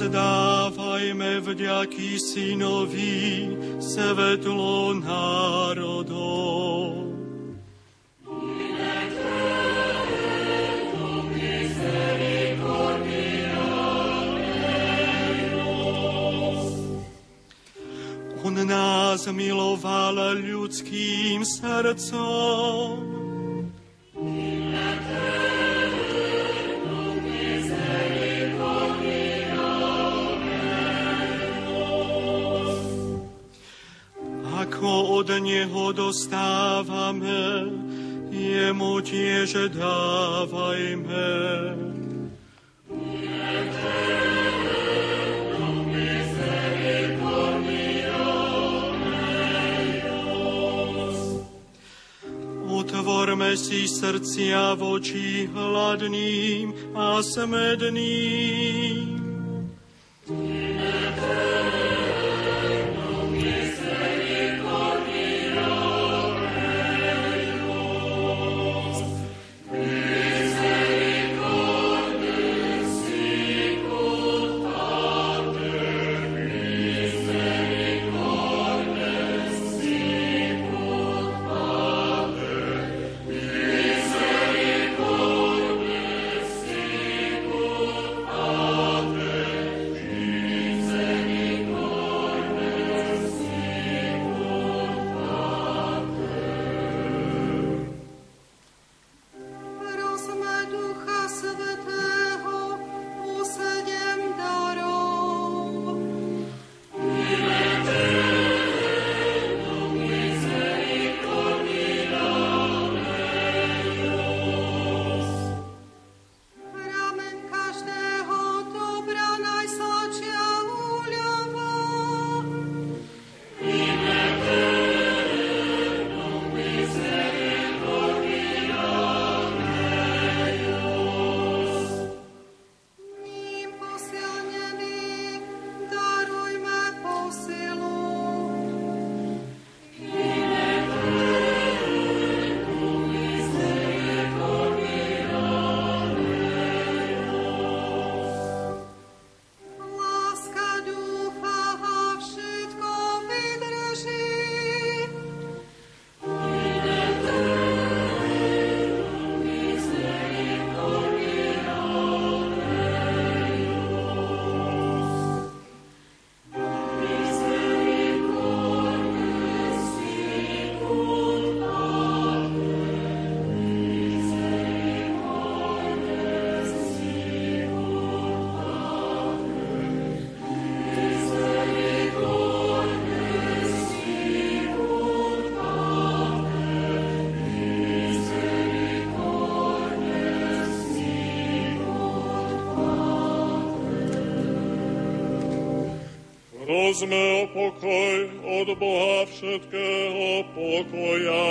Vzdávajme vďaky synovi, svetlo národov. On nás miloval ľudským srdcom, od Neho dostávame, jemu tiež dávajme. Otvorme si srdcia voči hladným a smedným. Prosme o pokoj od Boha všetkého pokoja.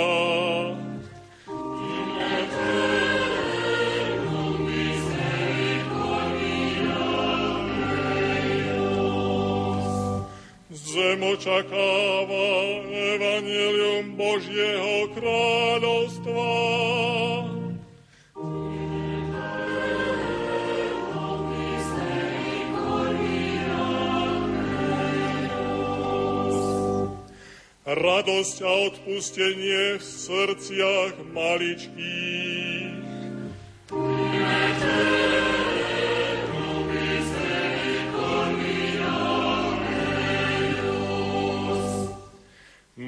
Zem očakáva Evangelium Božieho kráľovstva. Radosť a odpustenie v srdciach maličkých.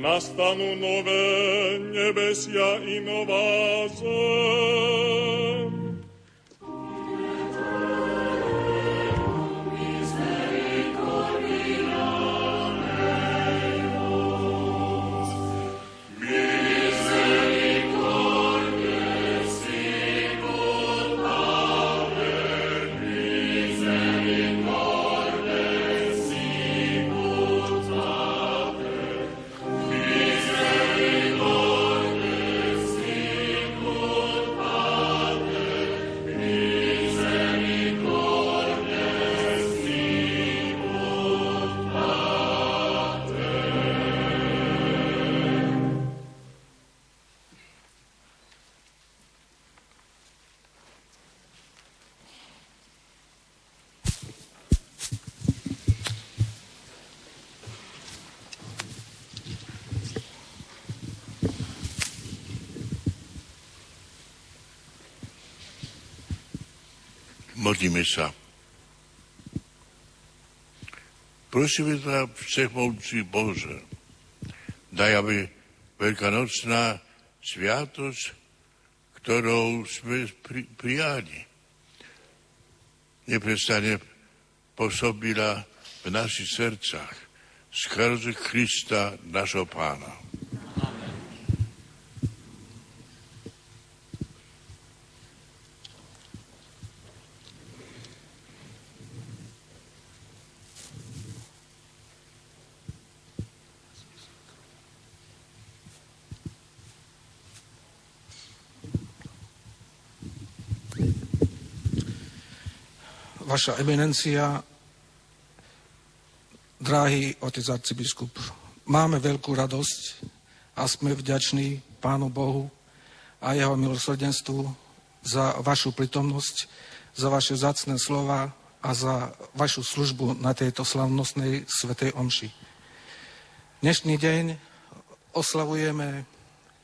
Nastanú nové nebesia i nová zem. Modlíme sa. Prosíme ťa, Všechmovci Bože, daj, aby veľkanocná sviatosť, ktorou sme pri, prijali, neprestane pôsobila v našich srdcach skrze Krista, našho Pána. Vaša eminencia, drahý otec arcibiskup, máme veľkú radosť a sme vďační Pánu Bohu a jeho milosrdenstvu za vašu prítomnosť, za vaše zacné slova a za vašu službu na tejto slavnostnej svetej omši. Dnešný deň oslavujeme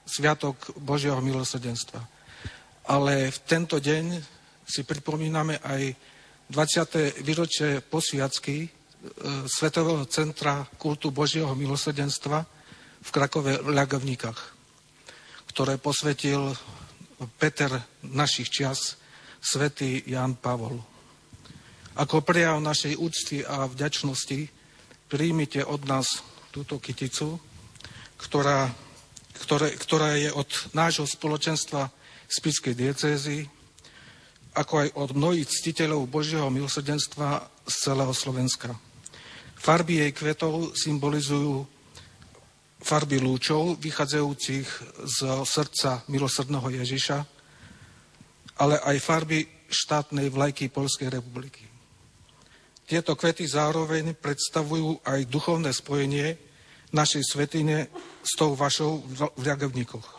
Sviatok Božieho milosrdenstva. Ale v tento deň si pripomíname aj 20. výročie posviacky e, Svetového centra kultu Božieho milosrdenstva v Krakove v Ľagovníkach, ktoré posvetil Peter našich čias, svätý Jan Pavol. Ako prejav našej úcty a vďačnosti príjmite od nás túto kyticu, ktorá, ktoré, ktorá je od nášho spoločenstva Spiskej diecézy, ako aj od mnohých ctiteľov Božieho milosrdenstva z celého Slovenska. Farby jej kvetov symbolizujú farby lúčov, vychádzajúcich z srdca milosrdného Ježiša, ale aj farby štátnej vlajky Polskej republiky. Tieto kvety zároveň predstavujú aj duchovné spojenie našej svetine s tou vašou v Ľagovníkoch.